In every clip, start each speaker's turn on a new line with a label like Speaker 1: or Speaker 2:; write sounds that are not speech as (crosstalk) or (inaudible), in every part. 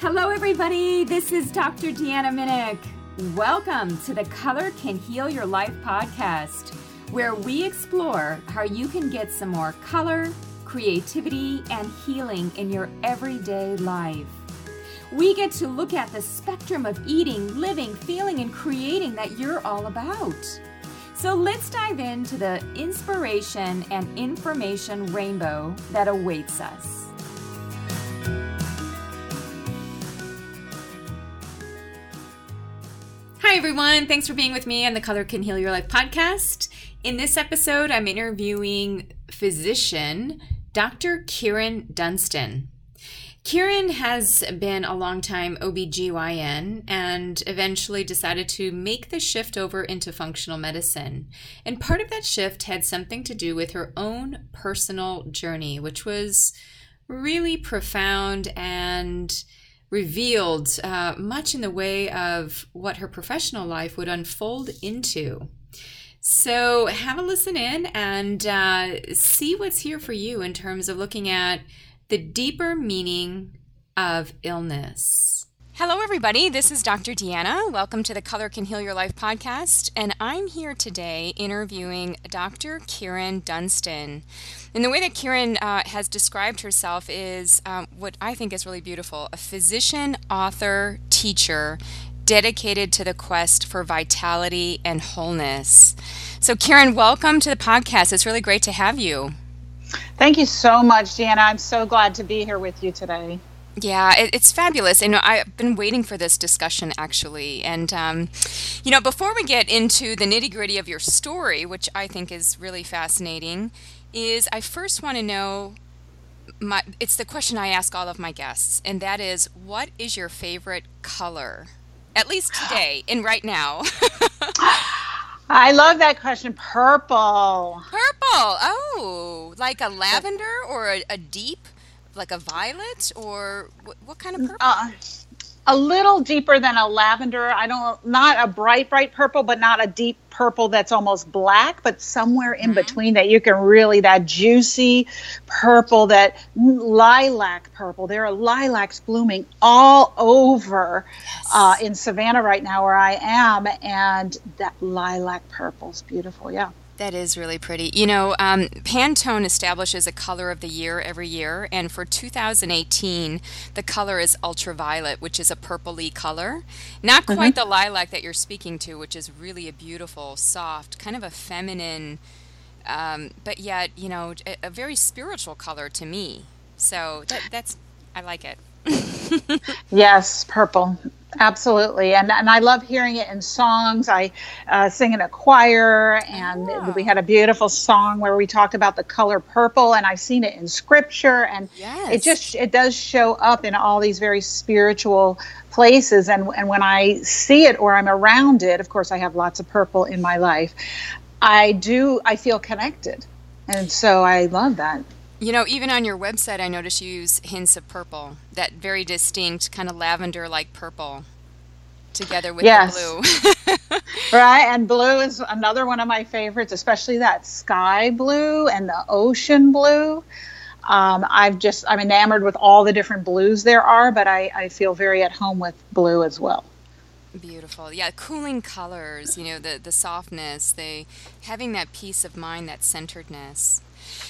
Speaker 1: Hello, everybody. This is Dr. Deanna Minich. Welcome to the Color Can Heal Your Life podcast, where we explore how you can get some more color, creativity, and healing in your everyday life. We get to look at the spectrum of eating, living, feeling, and creating that you're all about. So let's dive into the inspiration and information rainbow that awaits us. Hi, everyone. Thanks for being with me on the Color Can Heal Your Life podcast. In this episode, I'm interviewing physician Dr. Kyrin Dunston. Kyrin has been a long-time OBGYN and eventually decided to make the shift over into functional medicine. And part of that shift had something to do with her own personal journey, which was really profound and revealed uh, much in the way of what her professional life would unfold into. So, have a listen in and uh, see what's here for you in terms of looking at the deeper meaning of illness. Hello, everybody. This is Dr. Deanna. Welcome to the Color Can Heal Your Life podcast. And I'm here today interviewing Dr. Kyrin Dunston. And the way that Kyrin uh, has described herself is um, what I think is really beautiful a physician, author, teacher dedicated to the quest for vitality and wholeness. So, Kyrin, welcome to the podcast. It's really great to have you.
Speaker 2: Thank you so much, Deanna. I'm so glad to be here with you today.
Speaker 1: Yeah, it, it's fabulous. And I've been waiting for this discussion actually. And, um, you know, before we get into the nitty gritty of your story, which I think is really fascinating, is I first want to know my, it's the question I ask all of my guests, and that is what is your favorite color? At least today (gasps) and right now.
Speaker 2: I love that question. Purple.
Speaker 1: Purple. Oh, like a lavender or a, a deep like a violet or what, what kind of purple? Uh,
Speaker 2: a little deeper than a lavender. I don't, not a bright, bright purple, but not a deep purple that's almost black, but somewhere in mm-hmm. between that you can really, that juicy purple, that lilac purple. There are lilacs blooming all over yes. uh, in Savannah right now where I am. And that lilac purple is beautiful. Yeah.
Speaker 1: That is really pretty. You know, um, Pantone establishes a color of the year every year, and for 2018, the color is ultraviolet, which is a purpley color. Not mm-hmm. quite mm-hmm. the lilac that you're speaking to, which is really a beautiful, soft, kind of a feminine, um, but yet, you know, a, a, very spiritual color to me. So that, that's, I like it. (laughs)
Speaker 2: yes, purple. Absolutely, and and I love hearing it in songs. I uh, sing in a choir, and oh. we had a beautiful song where we talked about the color purple, and I've seen it in scripture, and yes. it just it does show up in all these very spiritual places. And and when I see it or I'm around it, of course, I have lots of purple in my life. I do. I feel connected, and so I love that.
Speaker 1: You know, even on your website, I notice you use hints of purple, that very distinct kind of lavender like purple together with yes. the
Speaker 2: blue. (laughs) (laughs) right, and blue is another one of my favorites, especially that sky blue and the ocean blue. Um, I've just I'm enamored with all the different blues there are, but I, I feel very at home with blue as well.
Speaker 1: Beautiful. Yeah, cooling colors, you know, the the softness, the having that peace of mind, that centeredness.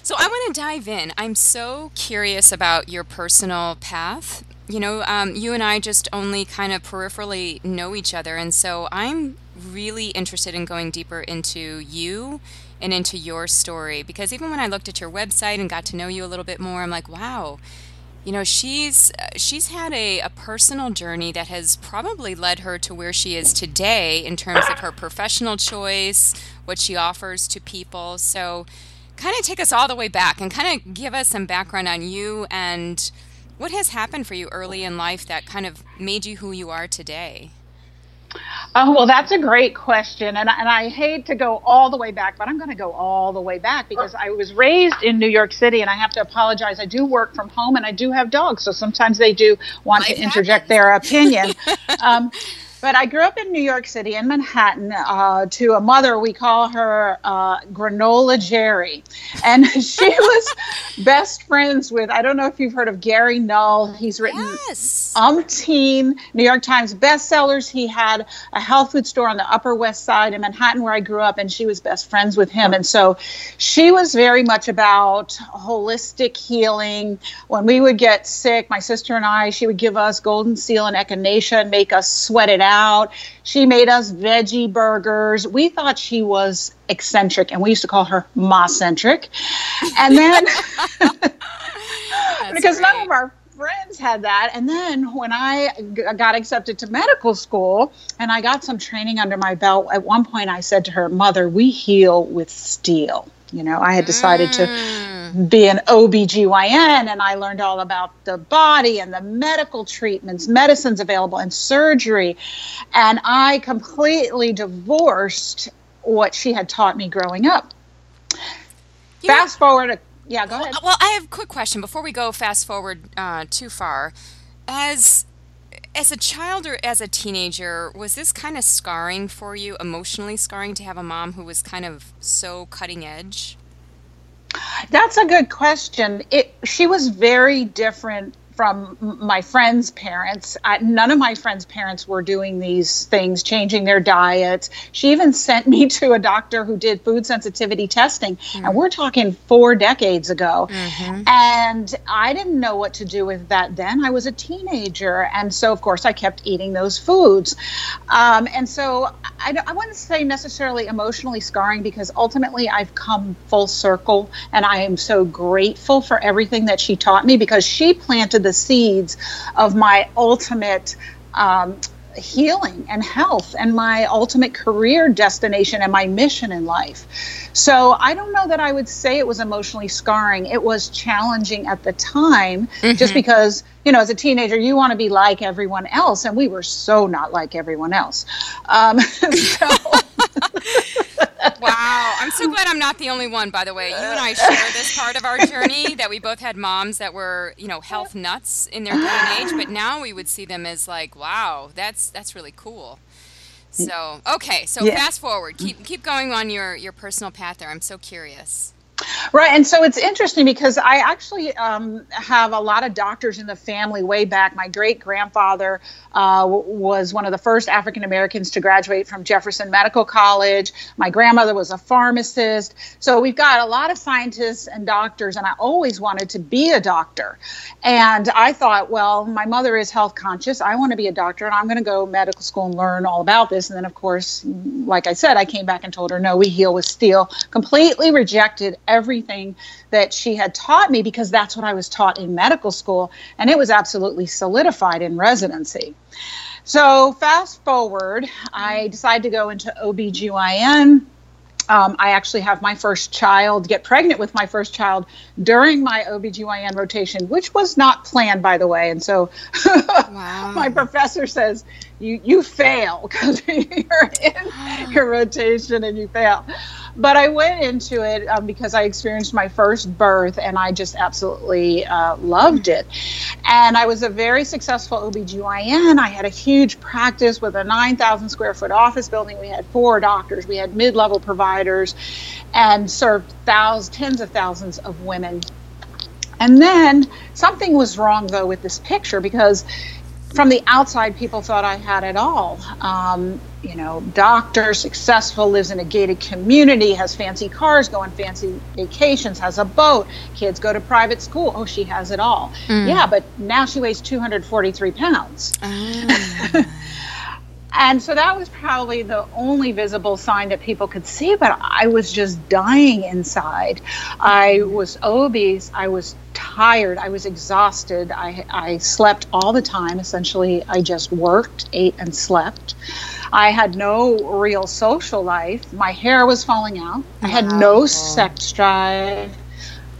Speaker 1: So I want to dive in. I'm so curious about your personal path. You know, um, you and I just only kind of peripherally know each other, and so I'm really interested in going deeper into you and into your story because even when I looked at your website and got to know you a little bit more, I'm like, wow, you know she's she's had a, a personal journey that has probably led her to where she is today in terms of her professional choice what she offers to people so kind of take us all the way back and kind of give us some background on you and what has happened for you early in life that kind of made you who you are today?
Speaker 2: Oh, well, that's a great question. And, and I hate to go all the way back, but I'm going to go all the way back because I was raised in New York City and I have to apologize. I do work from home and I do have dogs. So sometimes they do want Life to interject happens. their opinion. (laughs) um, But I grew up in New York City, in Manhattan, uh, to a mother. We call her uh, Granola Jerry. And (laughs) she was (laughs) best friends with, I don't know if you've heard of Gary Null. He's written yes. umpteen New York Times bestsellers. He had a health food store on the Upper West Side in Manhattan, where I grew up, and she was best friends with him. And so she was very much about holistic healing. When we would get sick, my sister and I, she would give us Golden Seal and Echinacea and make us sweat it out. She made us veggie burgers. We thought she was eccentric, and we used to call her ma centric. And then, (laughs) because great. none of our friends had that. And then when I g- got accepted to medical school and I got some training under my belt, at one point I said to her, Mother, we heal with steel. You know, I had decided to mm. Be an OBGYN and I learned all about the body and the medical treatments, medicines available, and surgery. And I completely divorced what she had taught me growing up. You fast know, forward, a, yeah, go ahead.
Speaker 1: Well, I have a quick question before we go fast forward uh, too far. As as a child or as a teenager, was this kind of scarring for you, emotionally scarring to have a mom who was kind of so cutting edge?
Speaker 2: That's a good question. It she was very different from my friends' parents. None of my friends' parents were doing these things, changing their diets. She even (laughs) sent me to a doctor who did food sensitivity testing, mm-hmm. and we're talking four decades ago. Mm-hmm. And I didn't know what to do with that then. I was a teenager, and so of course I kept eating those foods. Um, and so I, I wouldn't say necessarily emotionally scarring because ultimately I've come full circle, and I am so grateful for everything that she taught me because she planted the the seeds of my ultimate um, healing and health and my ultimate career destination and my mission in life. So I don't know that I would say it was emotionally scarring. It was challenging at the time mm-hmm. just because, you know, as a teenager, you want to be like everyone else. And we were so not like everyone else. Um, (laughs) so.
Speaker 1: Wow. I'm so glad I'm not the only one, by the way. You and I share this part of our journey (laughs) that we both had moms that were, you know, health nuts in their day and age, but now we would see them as like, wow, that's that's really cool. So okay, so yeah. fast forward. Keep keep going on your your personal path there. I'm so curious.
Speaker 2: Right. And so it's interesting because I actually um, have a lot of doctors in the family way back. My great grandfather uh, was one of the first African Americans to graduate from Jefferson Medical College. My grandmother was a pharmacist. So we've got a lot of scientists and doctors, and I always wanted to be a doctor. And I thought, well, my mother is health conscious. I want to be a doctor, and I'm going to go medical school and learn all about this. And then, of course, like I said, I came back and told her, no, we heal with steel. Completely rejected everything that she had taught me because that's what I was taught in medical school. And it was absolutely solidified in residency. So, fast forward, I decided to go into OBGYN. Um, I actually have my first child, get pregnant with my first child during my OBGYN rotation, which was not planned, by the way. And so (laughs) wow. my professor says, you, you fail because (laughs) you're in (sighs) your rotation and you fail but I went into it um, because I experienced my first birth and I just absolutely uh, loved it. And I was a very successful OBGYN. I had a huge practice with a 9,000 square foot office building. We had four doctors, we had mid level providers, and served thousands, tens of thousands of women. And then something was wrong though with this picture because from the outside, people thought I had it all. Um, you know, doctor, successful, lives in a gated community, has fancy cars, go on fancy vacations, has a boat, kids go to private school. Oh, she has it all. Mm. Yeah, but now she weighs 243 pounds. Mm. (laughs) and so that was probably the only visible sign that people could see, but I was just dying inside. I was obese. I was tired. I was exhausted. I, I slept all the time. Essentially, I just worked, ate, and slept. I had no real social life. My hair was falling out. I had no sex drive.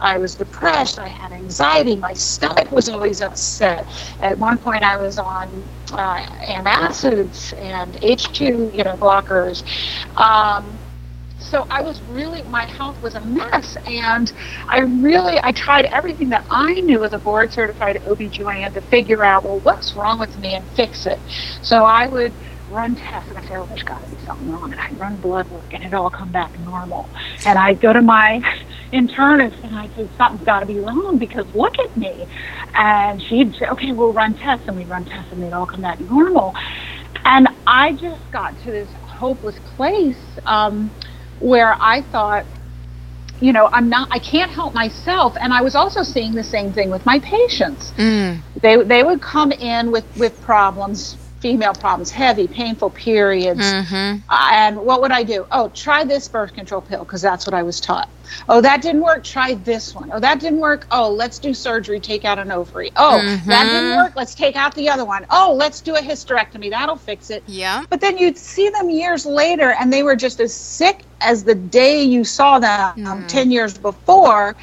Speaker 2: I was depressed. I had anxiety. My stomach was always upset. At one point, I was on uh, antacids and H2, you know, blockers. Um, so I was really, my health was a mess. And I really, I tried everything that I knew as a board certified OBGYN to figure out, well, what's wrong with me and fix it. So I would run tests and I say, oh, there's got to be something wrong. And I'd run blood work and it all come back normal. And I'd go to my internist and I said, something's got to be wrong because look at me. And she'd say, okay, we'll run tests. And we run tests and they'd all come back normal. And I just got to this hopeless place um, where I thought, you know, I'm not, I can't help myself. And I was also seeing the same thing with my patients. Mm. They, they would come in with, with problems, female problems, heavy, painful periods. Mm-hmm. And what would I do? Oh, try this birth control pill because that's what I was taught. Oh, that didn't work. Try this one. Oh, that didn't work. Oh, let's do surgery. Take out an ovary. Oh, mm-hmm. that didn't work. Let's take out the other one. Oh, let's do a hysterectomy. That'll fix it.
Speaker 1: Yeah.
Speaker 2: But then you'd see them years later and they were just as sick as the day you saw them mm. 10 years before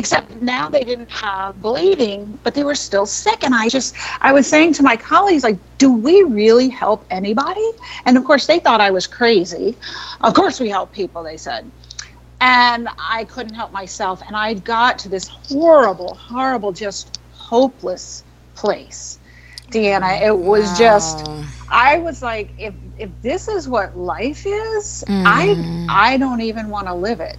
Speaker 2: except now they didn't have bleeding but they were still sick. And i just i was saying to my colleagues like do we really help anybody? And of course they thought i was crazy. Of course we help people they said. And i couldn't help myself. And i got to this horrible horrible just hopeless place. Deanna it was wow. just i was like if if this is what life is mm. i i don't even want to live it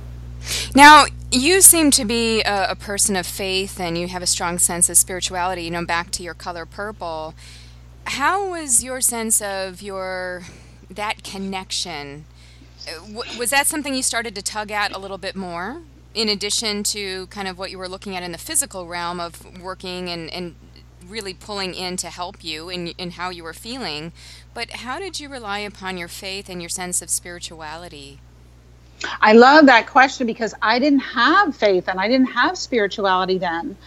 Speaker 1: now, you seem to be a, a, person of faith and you have a strong sense of spirituality, you know, back to your color purple. How was your sense of your that connection? Uh, was that something you started to tug at a little bit more in addition to kind of what you were looking at in the physical realm of working and, and really pulling in to help you in, in how you were feeling? But how did you rely upon your faith and your sense of spirituality?
Speaker 2: I love that question because I didn't have faith and I didn't have spirituality then.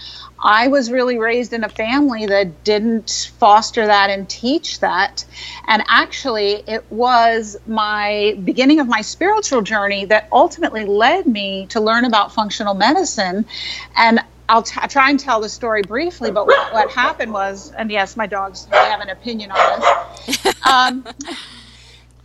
Speaker 2: I was really raised in a family that didn't foster that and teach that. And actually, it was my beginning of my spiritual journey that ultimately led me to learn about functional medicine. And I'll t- try and tell the story briefly, but what, what happened was, and yes, my dogs have an opinion on this. (laughs) Um,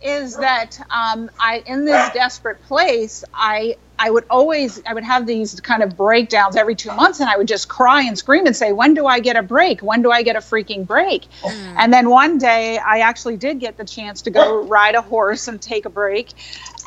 Speaker 2: is that um, I, in this desperate place, I I would always I would have these kind of breakdowns every two months, and I would just cry and scream and say, "When do I get a break? When do I get a freaking break?" Mm. And then one day, I actually did get the chance to go ride a horse and take a break,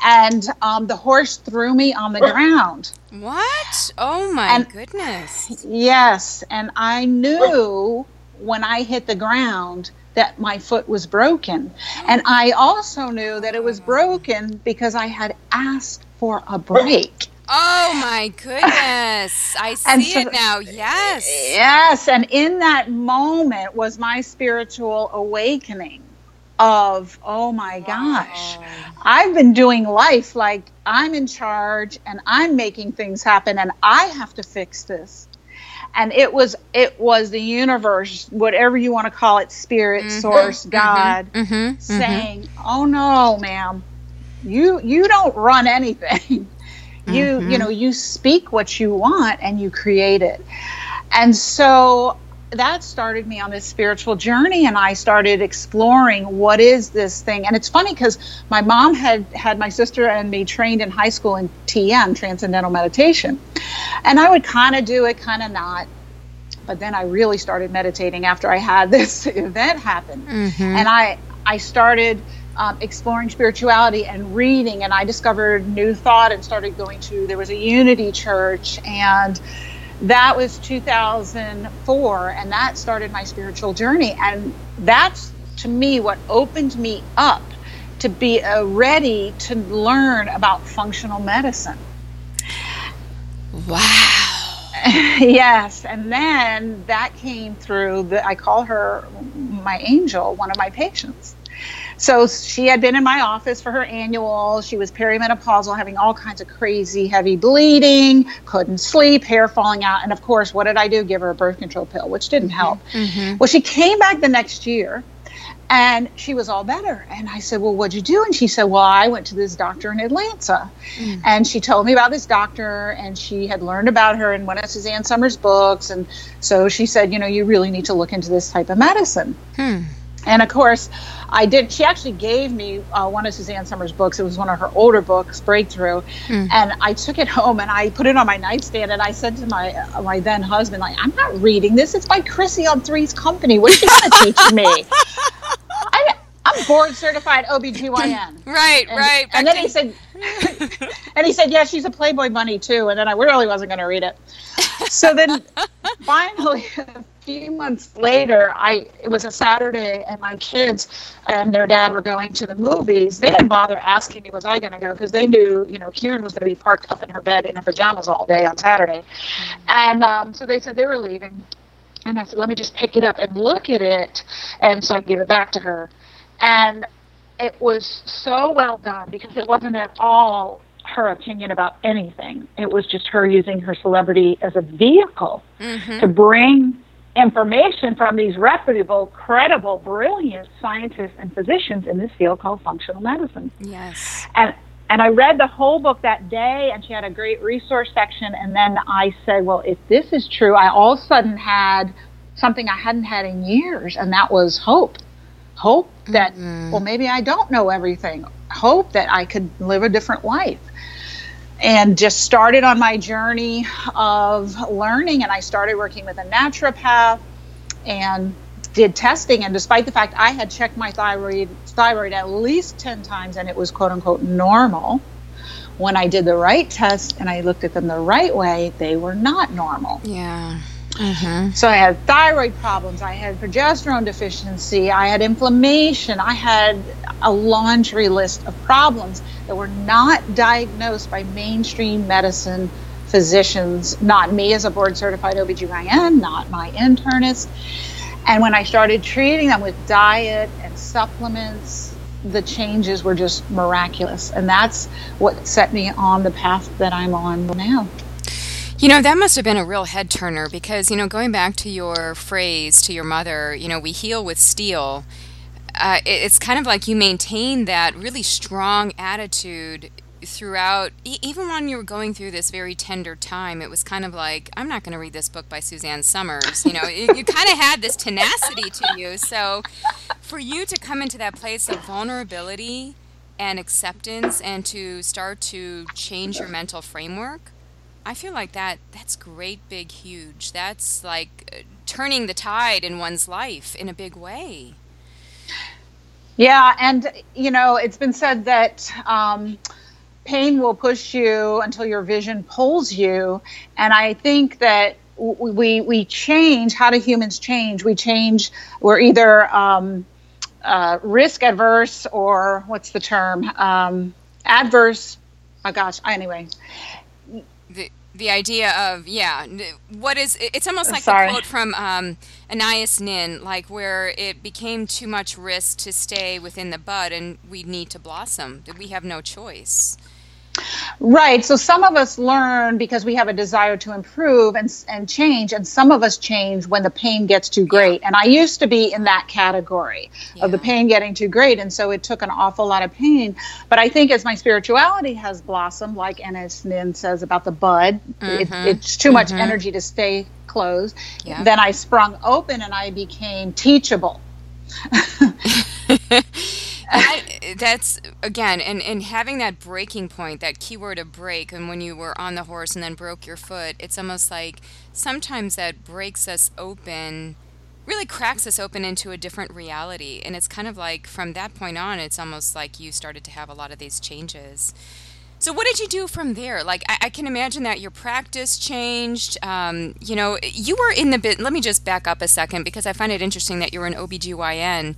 Speaker 2: and um, the horse threw me on the ground.
Speaker 1: What? Oh my and, goodness!
Speaker 2: Yes, and I knew when I hit the ground that my foot was broken. And I also knew that it was broken because I had asked for a break.
Speaker 1: Oh my goodness. I (laughs) see so, it now. Yes.
Speaker 2: Yes. And in that moment was my spiritual awakening of, oh my gosh, I've been doing life like I'm in charge and I'm making things happen and I have to fix this and it was it was the universe whatever you want to call it spirit mm-hmm, source mm-hmm, god mm-hmm, mm-hmm, saying oh no ma'am. You you don't run anything. (laughs) You you mm-hmm. know you speak what you want and you create it. And so that started me on this spiritual journey and I started exploring what is this thing. And it's funny because my mom had had my sister and me trained in high school in TM, Transcendental Meditation. And I would kind of do it, kind of not. But then I really started meditating after I had (laughs) this event happen. Mm-hmm. And I I started um, exploring spirituality and reading, and I discovered New Thought and started going to. There was a Unity Church, and that was 2004 and that started my spiritual journey. And that's to me what opened me up to be uh, ready to learn about functional medicine.
Speaker 1: Wow. (laughs)
Speaker 2: Yes and then that came through the i call her my angel one of my patients so she had been in my office for her annual. She was perimenopausal, having all kinds of crazy heavy bleeding, couldn't sleep, hair falling out. And of course, what did I do? Give her a birth control pill, which didn't help. Mm-hmm. Well, she came back the next year and she was all better. And I said, Well, what'd you do? And she said, Well, I went to this doctor in Atlanta. Mm. And she told me about this doctor, and she had learned about her in one of Suzanne Somers' books. And so she said, You know, you really need to look into this type of medicine. Hmm. And of course, I did. She actually gave me uh, one of Suzanne Somers' books. It was one of her older books, Breakthrough, mm. and I took it home and I put it on my nightstand. And I said to my uh, my then husband, "Like, I'm not reading this. It's by Chrissy on Three's Company. What's she going to teach me?" (laughs) I, I'm board certified OBGYN. (laughs)
Speaker 1: right,
Speaker 2: and,
Speaker 1: right.
Speaker 2: And then he said, and he said, yeah, she's a Playboy bunny too. And then I really wasn't going to read it. So then (laughs) finally, few months later, I it was a Saturday, and my kids and their dad were going to the movies. They didn't bother asking me was I going to go because they knew, you know, Kyrin was going to be parked up in her bed in her pajamas all day on Saturday, and um, so they said they were leaving. And I said, let me just pick it up and look at it, and so I gave it back to her, and it was so well done because it wasn't at all her opinion about anything. It was just her using her celebrity as a vehicle mm-hmm. to bring information from these reputable, credible, brilliant scientists and physicians in this field called functional medicine.
Speaker 1: Yes.
Speaker 2: And and I read the whole book that day, and she had a great resource section. And then I said, well, if this is true, I all of a sudden had something I hadn't had in years, and that was hope. Hope that, mm-hmm. well, maybe I don't know everything. Hope that I could live a different life and just started on my journey of learning. And I started working with a naturopath and did testing. And despite the fact I had checked my thyroid thyroid at least ten times and it was quote unquote normal, when I did the right test and I looked at them the right way, they were not normal.
Speaker 1: Yeah.
Speaker 2: Mm-hmm. So I had thyroid problems, I had progesterone deficiency, I had inflammation, I had a laundry list of problems that were not diagnosed by mainstream medicine physicians, not me as a board certified OBGYN, not my internist. And when I started treating them with diet and supplements, the changes were just miraculous. And that's what set me on the path that I'm on now.
Speaker 1: You know, that must have been a real head turner because, you know, going back to your phrase to your mother, you know, we heal with steel. Uh, it's kind of like you maintain that really strong attitude throughout, even when you were going through this very tender time. It was kind of like, I'm not going to read this book by Suzanne Somers. You know, you, you kind of had this tenacity to you. So for you to come into that place of vulnerability and acceptance and to start to change your mental framework I feel like that that's great, big, huge. That's like uh, turning the tide in one's life in a big way.
Speaker 2: Yeah, and you know, it's been said that um, pain will push you until your vision pulls you, and I think that we we change. How do humans change? We change. We're either um, uh, risk adverse or what's the term? Um, adverse. Oh gosh. Anyway,
Speaker 1: the idea of yeah what is it's almost like Sorry. the quote from um, anais nin like where it became too much risk to stay within the bud and we need to blossom that we have no choice
Speaker 2: Right. So some of us learn because we have a desire to improve and, and change, and some of us change when the pain gets too great. Yeah. And I used to be in that category yeah. of the pain getting too great. And so it took an awful lot of pain. But I think as my spirituality has blossomed, like Anais Nin says about the bud, mm-hmm. it, it's too much mm-hmm. energy to stay closed. Yeah. Then I sprung open and I became teachable. (laughs) (laughs)
Speaker 1: that, that's again, and, and having that breaking point, that keyword of break, and when you were on the horse and then broke your foot, it's almost like sometimes that breaks us open, really cracks us open into a different reality. And it's kind of like from that point on, it's almost like you started to have a lot of these changes. So what did you do from there? Like I, I can imagine that your practice changed. Um, you know, you were in the bit. Let me just back up a second because I find it interesting that you're an OBGYN.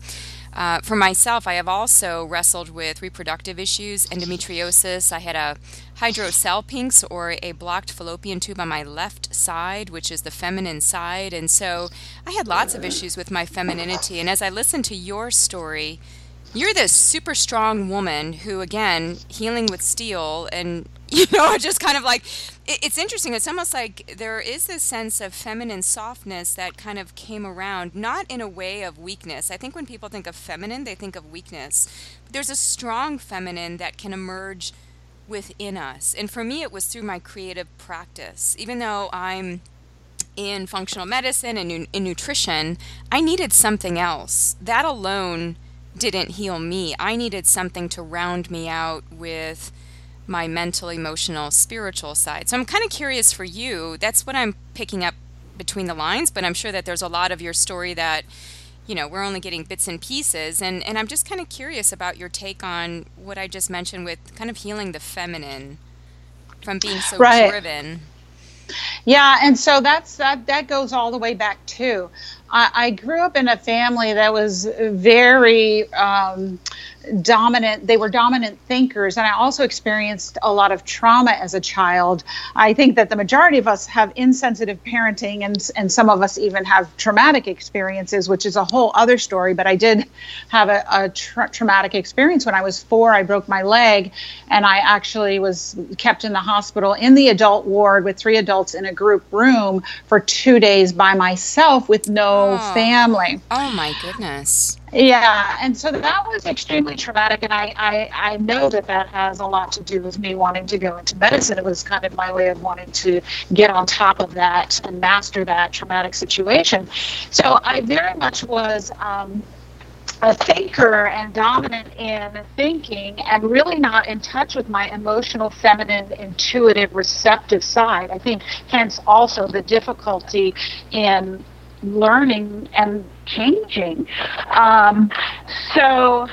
Speaker 1: Uh, for myself, I have also wrestled with reproductive issues, endometriosis. I had a hydrosalpinx or a blocked fallopian tube on my left side, which is the feminine side. And so I had lots of issues with my femininity. And as I listened to your story, you're this super strong woman who, again, healing with steel and (laughs) you know, just kind of like it, it's interesting. It's almost like there is this sense of feminine softness that kind of came around, not in a way of weakness. I think when people think of feminine, they think of weakness. But there's a strong feminine that can emerge within us. And for me, it was through my creative practice. Even though I'm in functional medicine and in nutrition, I needed something else. That alone didn't heal me. I needed something to round me out with my mental, emotional, spiritual side. So I'm kind of curious for you. That's what I'm picking up between the lines, but I'm sure that there's a lot of your story that you know, we're only getting bits and pieces. And, and I'm just kind of curious about your take on what I just mentioned with kind of healing the feminine from being so right. driven.
Speaker 2: Yeah, and so that's that that goes all the way back too. I, I grew up in a family that was very um, dominant they were dominant thinkers and i also experienced a lot of trauma as a child. I think that the majority of us have insensitive parenting and and some of us even have traumatic experiences which is a whole other story but i did have a, a tra- traumatic experience when i was four. I broke my leg and i actually was kept in the hospital in the adult ward with three adults in a group room for two days by myself with no oh. family.
Speaker 1: Oh my goodness
Speaker 2: yeah, and so that was extremely traumatic, and I, I, I know that that has a lot to do with me wanting to go into medicine. It was kind of my way of wanting to get on top of that and master that traumatic situation. So I very much was um, a thinker and dominant in thinking and really not in touch with my emotional, feminine, intuitive, receptive side. I think hence also the difficulty in learning and changing. Um, so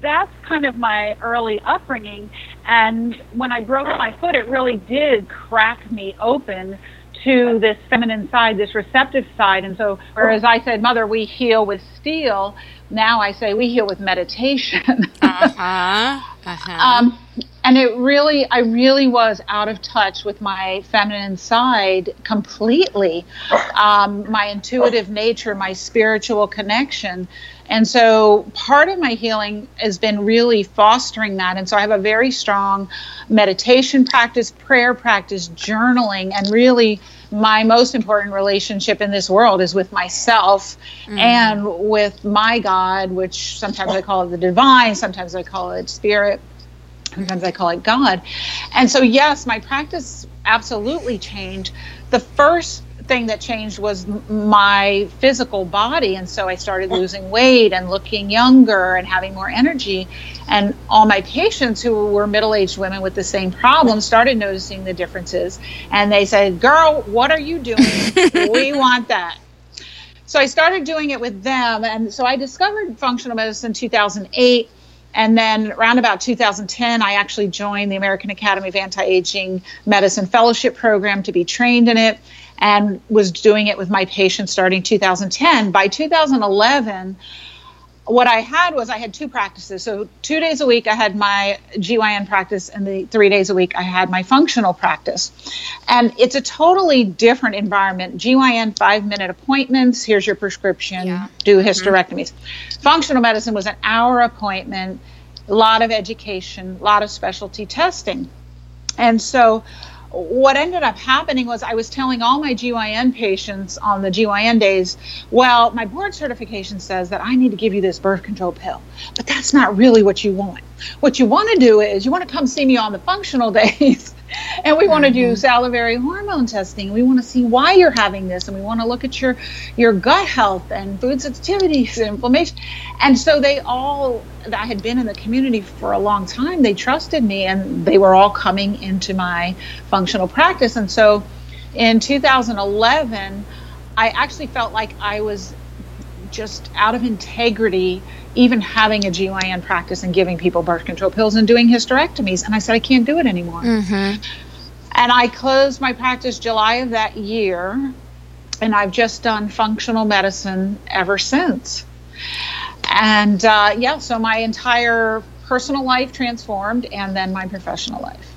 Speaker 2: that's kind of my early upbringing. And when I broke my foot, it really did crack me open to this feminine side, this receptive side. And so, whereas I said, Mother, we heal with steel, now I say we heal with meditation. (laughs) uh-huh. Uh-huh. Um, and it really, I really was out of touch with my feminine side completely, um, my intuitive nature, my spiritual connection. And so part of my healing has been really fostering that. And so I have a very strong meditation practice, prayer practice, journaling, and really my most important relationship in this world is with myself mm. and with my God, which sometimes I call it the divine, sometimes I call it spirit, sometimes I call it God. And so, yes, my practice absolutely changed. The first thing that changed was my physical body. And so i started losing weight and looking younger and having more energy. And all my patients who were middle-aged women with the same problem started noticing the differences. And they said girl what are you doing? (laughs) We want that. So i started doing it with them. And so i discovered functional medicine in 2008 and then around about 2010, I actually joined the American Academy of Anti Aging Medicine Fellowship Program to be trained in it and was doing it with my patients starting 2010. By 2011, what I had was I had two practices. So two days a week I had my GYN practice, and the three days a week I had my functional practice. And it's a totally different environment. GYN five minute appointments. Here's your prescription. Yeah. Do mm-hmm. hysterectomies. Mm-hmm. Functional medicine was an hour appointment. A lot of education, a lot of specialty testing. And so what ended up happening was I was telling all my GYN patients on the GYN days, well, my board certification says that I need to give you this birth control pill, but that's not really what you want. What you want to do is you want to come see me on the functional (laughs) days (laughs) and we want to do mm-hmm. salivary hormone testing. We want to see why you're having this, and we want to look at your your gut health and food sensitivities and inflammation. And so they all that had been in the community for a long time, they trusted me, and they were all coming into my functional practice. And so, in 2011, I actually felt like I was just out of integrity even having a GYN practice and giving people birth control pills and doing hysterectomies. And I said, I can't do it anymore. Mm-hmm. And I closed my practice July of that year. And I've just done functional medicine ever since. And uh, yeah, so my entire personal life transformed and then my professional life.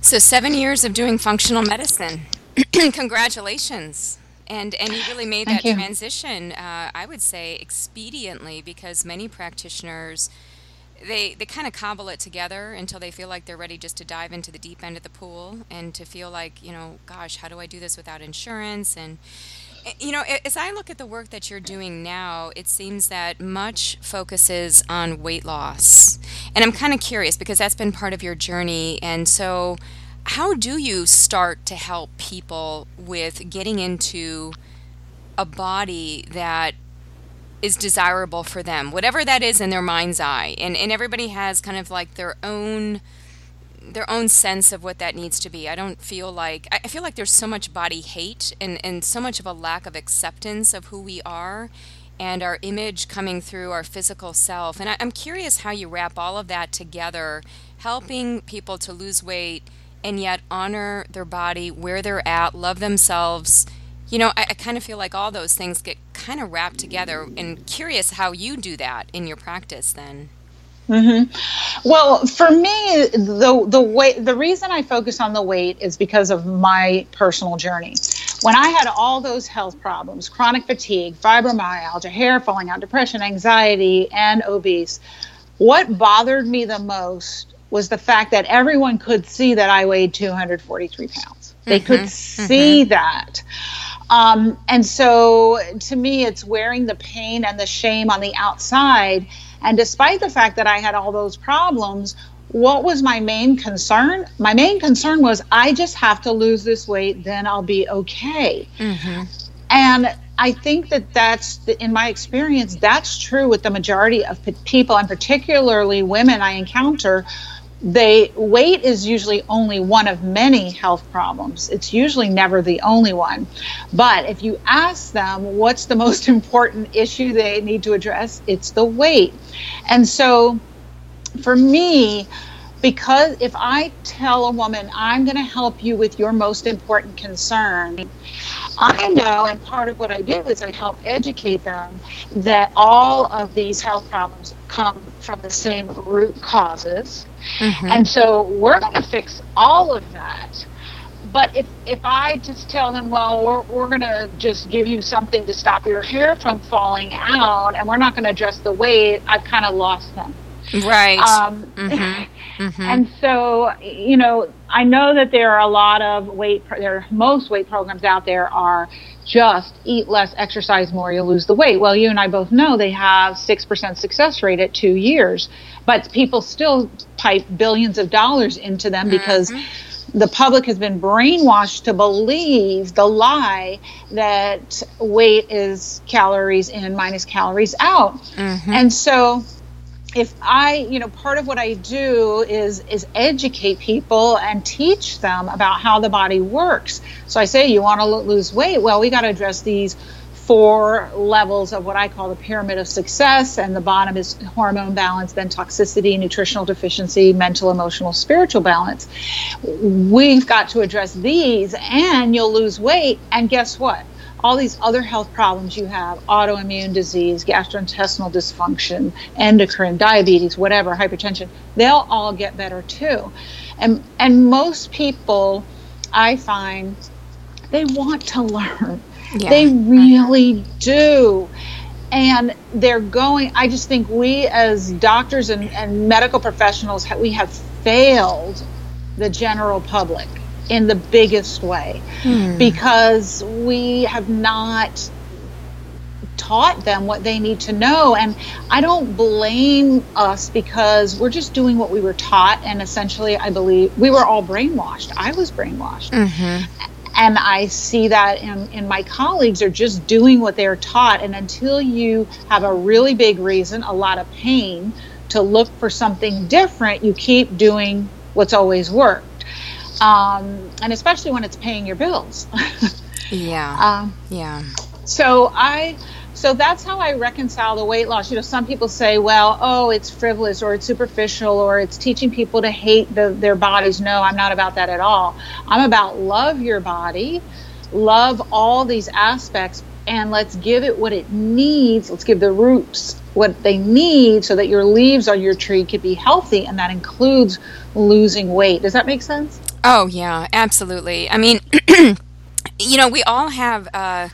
Speaker 1: So, seven years of doing functional medicine. (clears throat) Congratulations and and you really made that transition uh, i would say expediently because many practitioners they they kind of cobble it together until they feel like they're ready just to dive into the deep end of the pool and to feel like you know gosh how do i do this without insurance? And eh, you know as i look at the work that you're doing now it seems that much focuses on weight loss. And i'm kind of curious because that's been part of your journey. And so how do you start to help people with getting into a body that is desirable for them, whatever that is in their mind's eye? And and everybody has kind of like their own their own sense of what that needs to be. I don't feel like I feel like there's so much body hate and, and so much of a lack of acceptance of who we are and our image coming through our physical self. And I, am curious how you wrap all of that together, helping people to lose weight and yet honor their body where they're at, love themselves. You know, I, I kind of feel like all those things get kind of wrapped together, and curious how you do that in your practice then.
Speaker 2: Mm-hmm. Well, for me, the the weight, the reason I focus on the weight is because of my personal journey. When I had all those health problems, chronic fatigue, fibromyalgia, hair falling out, depression, anxiety, and obese, what bothered me the most was the fact that everyone could see that I weighed 243 pounds. They mm-hmm, could see mm-hmm. that. Um, and so to me, it's wearing the pain and the shame on the outside. And despite the fact that I had all those problems, what was my main concern? My main concern was I just have to lose this weight, then I'll be okay. Mm-hmm. And I think that that's, in my experience, that's true with the majority of people, and particularly women I encounter they weight is usually only one of many health problems. It's usually never the only one. But if you ask them what's the most (laughs) important issue they need to address it's the weight. And so for me because if i tell a woman i'm going to help you with your most important concern I know, and part of what I do is I help educate them that all of these health problems come from the same root causes. Mm-hmm. And so we're going to fix all of that. But if, if I just tell them, well, we're, we're going to just give you something to stop your hair from falling out, and we're not going to address the weight, I've kind of lost them.
Speaker 1: Right. Um, mm-hmm.
Speaker 2: Mm-hmm. And so, you know, I know that there are a lot of weight, there most weight programs out there are just eat less, exercise more, you'll lose the weight. Well, you and I both know they have 6% success rate at two years, but people still pipe billions of dollars into them because. Mm-hmm the public has been brainwashed to believe the lie that weight is calories in minus calories out. Mm-hmm. And so if I, you know, part of what I do is is educate people and teach them about how the body works. So I say, you want to lose weight? Well, we got to address these four levels of what I call the pyramid of success, and the bottom is hormone balance, then toxicity, nutritional deficiency, mental, emotional, spiritual balance. We've got to address these, and you'll lose weight. And guess what? All these other health problems you have autoimmune disease, gastrointestinal dysfunction, endocrine, diabetes, whatever, hypertension they'll all get better too. And, and most people, I find, they want to learn. Yeah. They really do. And they're going, I just think we as doctors and, and medical professionals, we have failed the general public in the biggest way hmm. because we have not taught them what they need to know. And I don't blame us because we're just doing what we were taught. And essentially, I believe we were all brainwashed. I was brainwashed. Mm-hmm. And I see that in, in my colleagues are just doing what they're taught. And until you have a really big reason, a lot of pain to look for something different, you keep doing what's always worked um, and especially when it's paying your bills. (laughs)
Speaker 1: yeah. Um, yeah.
Speaker 2: So I, so that's how I reconcile the weight loss. You know, some people say, well, oh, it's frivolous or it's superficial or it's teaching people to hate the, their bodies. No, I'm not about that at all. I'm about love your body, love all these aspects, and let's give it what it needs. Let's give the roots what they need so that your leaves on your tree could be healthy, and that includes losing weight. Does that make sense?
Speaker 1: Oh, yeah, absolutely. I mean, (clears throat) you know, we all have uh,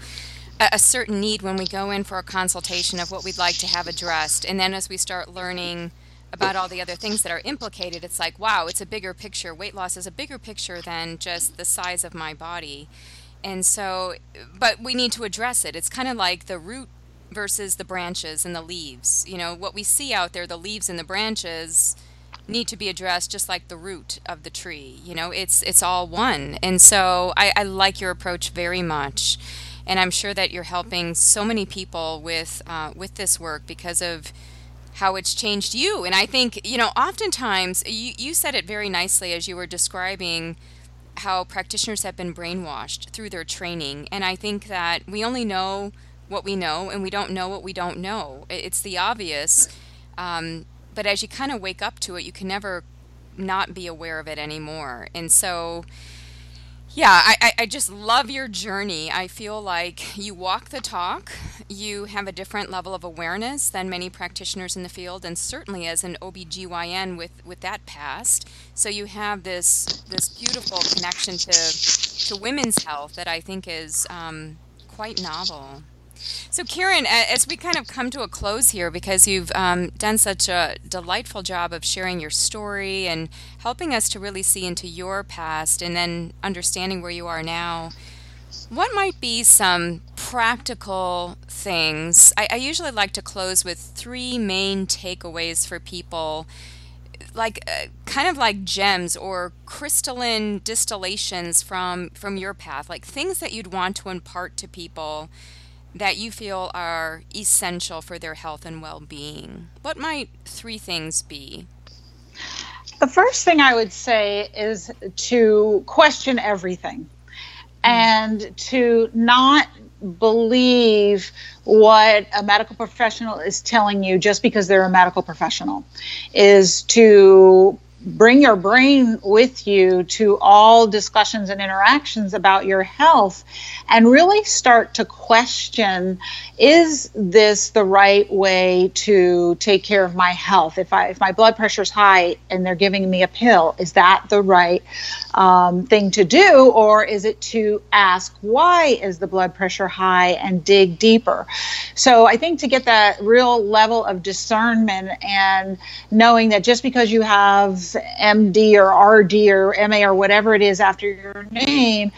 Speaker 1: a certain need when we go in for a consultation of what we'd like to have addressed. And then as we start learning about all the other things that are implicated, it's like, wow, it's a bigger picture. Weight loss is a bigger picture than just the size of my body. And so, but we need to address it. It's kind of like the root versus the branches and the leaves. You know, what we see out there, the leaves and the branches need to be addressed just like the root of the tree you know? It's it's all one. And so I, I like your approach very much. And i'm sure that you're helping so many people with uh, with this work because of how it's changed you. And i think you know oftentimes you, you said it very nicely as you were describing how practitioners have been brainwashed through their training. And i think that we only know what we know and we don't know what we don't know. It's the obvious. Um, but as you kind of wake up to it, you can never not be aware of it anymore. And so, yeah, I, I just love your journey. I feel like you walk the talk. You have a different level of awareness than many practitioners in the field, and certainly as an OBGYN with, with that past. So you have this this beautiful connection to to women's health that I think is um, quite novel. So, Kyrin, as we kind of come to a close here, because you've um, done such a delightful job of sharing your story and helping us to really see into your past and then understanding where you are now, what might be some practical things? I, I usually like to close with three main takeaways for people like uh, kind of like gems or crystalline distillations from from your path like things that you'd want to impart to people that you feel are essential for their health and well being. What might three things be?
Speaker 2: The first thing I would say is to question everything mm. and to not believe what a medical professional is telling you just because they're a medical professional is to bring your brain with you to all discussions and interactions about your health and really start to question is this the right way to take care of my health? If i if my blood pressure is high and they're giving me a pill is that the right um, thing to do? Or is it to ask why is the blood pressure high and dig deeper? So i think to get that real level of discernment and knowing that just because you have MD or RD or MA or whatever it is after your name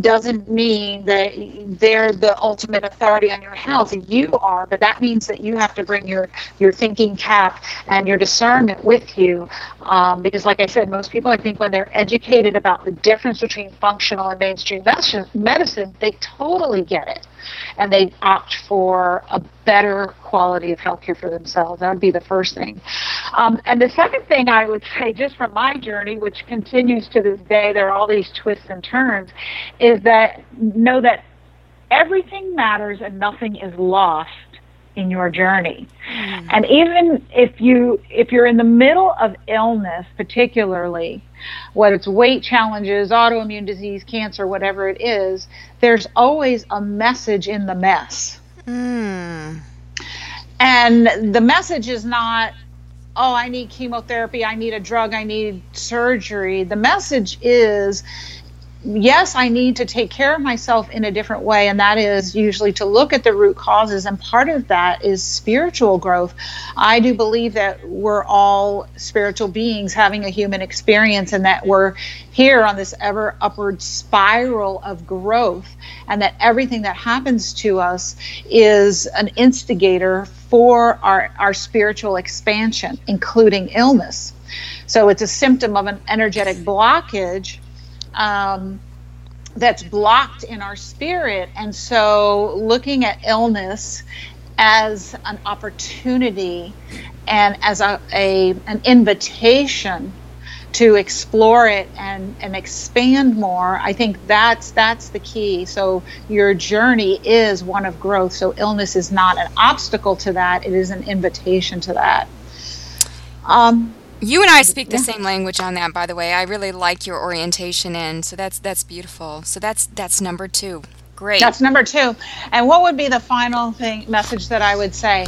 Speaker 2: doesn't mean that they're the ultimate authority on your health. You are, but that means that you have to bring your, your thinking cap and your discernment with you. Um, because, like I said, most people, I think, when they're educated about the difference between functional and mainstream medicine, they totally get it and they opt for a better quality of healthcare for themselves. That would be the first thing. Um, and the second thing I would say, just from my journey, which continues to this day, there are all these twists and turns, is that know that everything matters and nothing is lost in your journey. Mm. And even if you if you're in the middle of illness particularly, whether it's weight challenges, autoimmune disease, cancer, whatever it is, there's always a message in the mess. Mm. And the message is not oh, I need chemotherapy, I need a drug, I need surgery. The message is yes, I need to take care of myself in a different way, and that is usually to look at the root causes. And part of that is spiritual growth. I do believe that we're all spiritual beings having a human experience, and that we're here on this ever upward spiral of growth, and that everything that happens to us is an instigator for our, our spiritual expansion, including illness. So it's a symptom of an energetic blockage um, that's blocked in our spirit. And so looking at illness as an opportunity and as a, a an invitation to explore it and, and expand more i think that's that's the key. So your journey is one of growth. So illness is not an obstacle to that. It is an invitation to that.
Speaker 1: Um, you and I speak the yeah. same language on that, by the way. I really like your orientation in, so that's that's beautiful. So that's that's number two. Great.
Speaker 2: That's number two. And what would be the final thing message that I would say?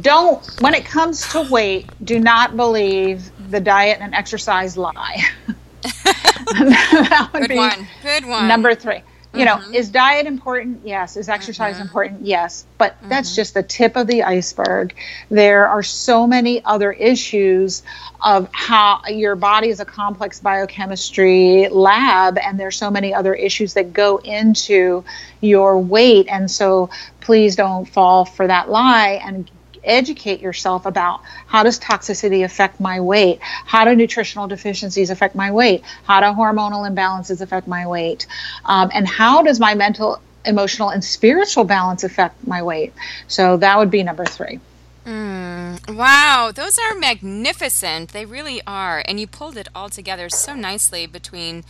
Speaker 2: Don't when it comes to weight, do not believe the diet and exercise lie. (laughs) (laughs)
Speaker 1: that would Good be one. Good one.
Speaker 2: Number three you know mm-hmm. is diet important yes is exercise mm-hmm. important yes but mm-hmm. that's just the tip of the iceberg there are so many other issues of how your body is a complex biochemistry lab and there's so many other issues that go into your weight and so please don't fall for that lie and educate yourself about how does toxicity affect my weight? How do nutritional deficiencies affect my weight? How do hormonal imbalances affect my weight? Um, and how does my mental emotional and spiritual balance affect my weight? So that would be number three.
Speaker 1: Mm, wow, those are magnificent. They really are. And you pulled it all together so nicely between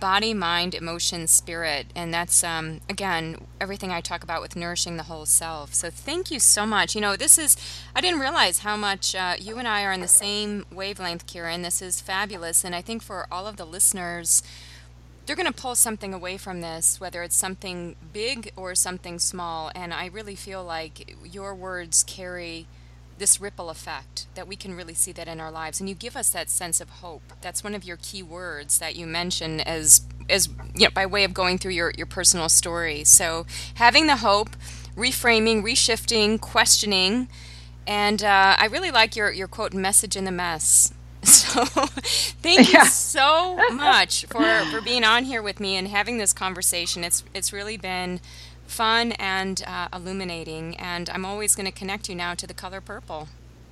Speaker 1: body, mind, emotion, spirit. And that's, um, again, everything I talk about with nourishing the whole self. So thank you so much. You know, this is, I didn't realize how much uh, you and I are on the same wavelength, Kyrin. This is fabulous. And I think for all of the listeners, they're going to pull something away from this, whether it's something big or something small. And I really feel like your words carry this ripple effect that we can really see that in our lives. And you give us that sense of hope. That's one of your key words that you mention as as you know by way of going through your your personal story. So having the hope reframing reshifting questioning and uh, i really like your your quote message in the mess. (laughs) So thank you so much for for being on here with me and having this conversation. It's it's really been fun and uh, illuminating. And I'm always going to connect you now to the color purple.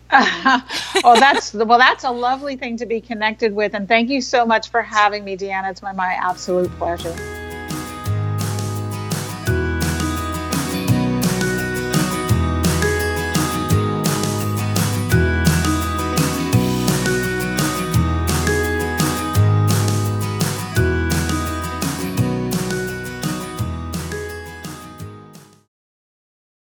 Speaker 1: (laughs)
Speaker 2: well, that's well, that's a lovely thing to be connected with, and thank you so much for having me, Deanna. It's my my absolute pleasure.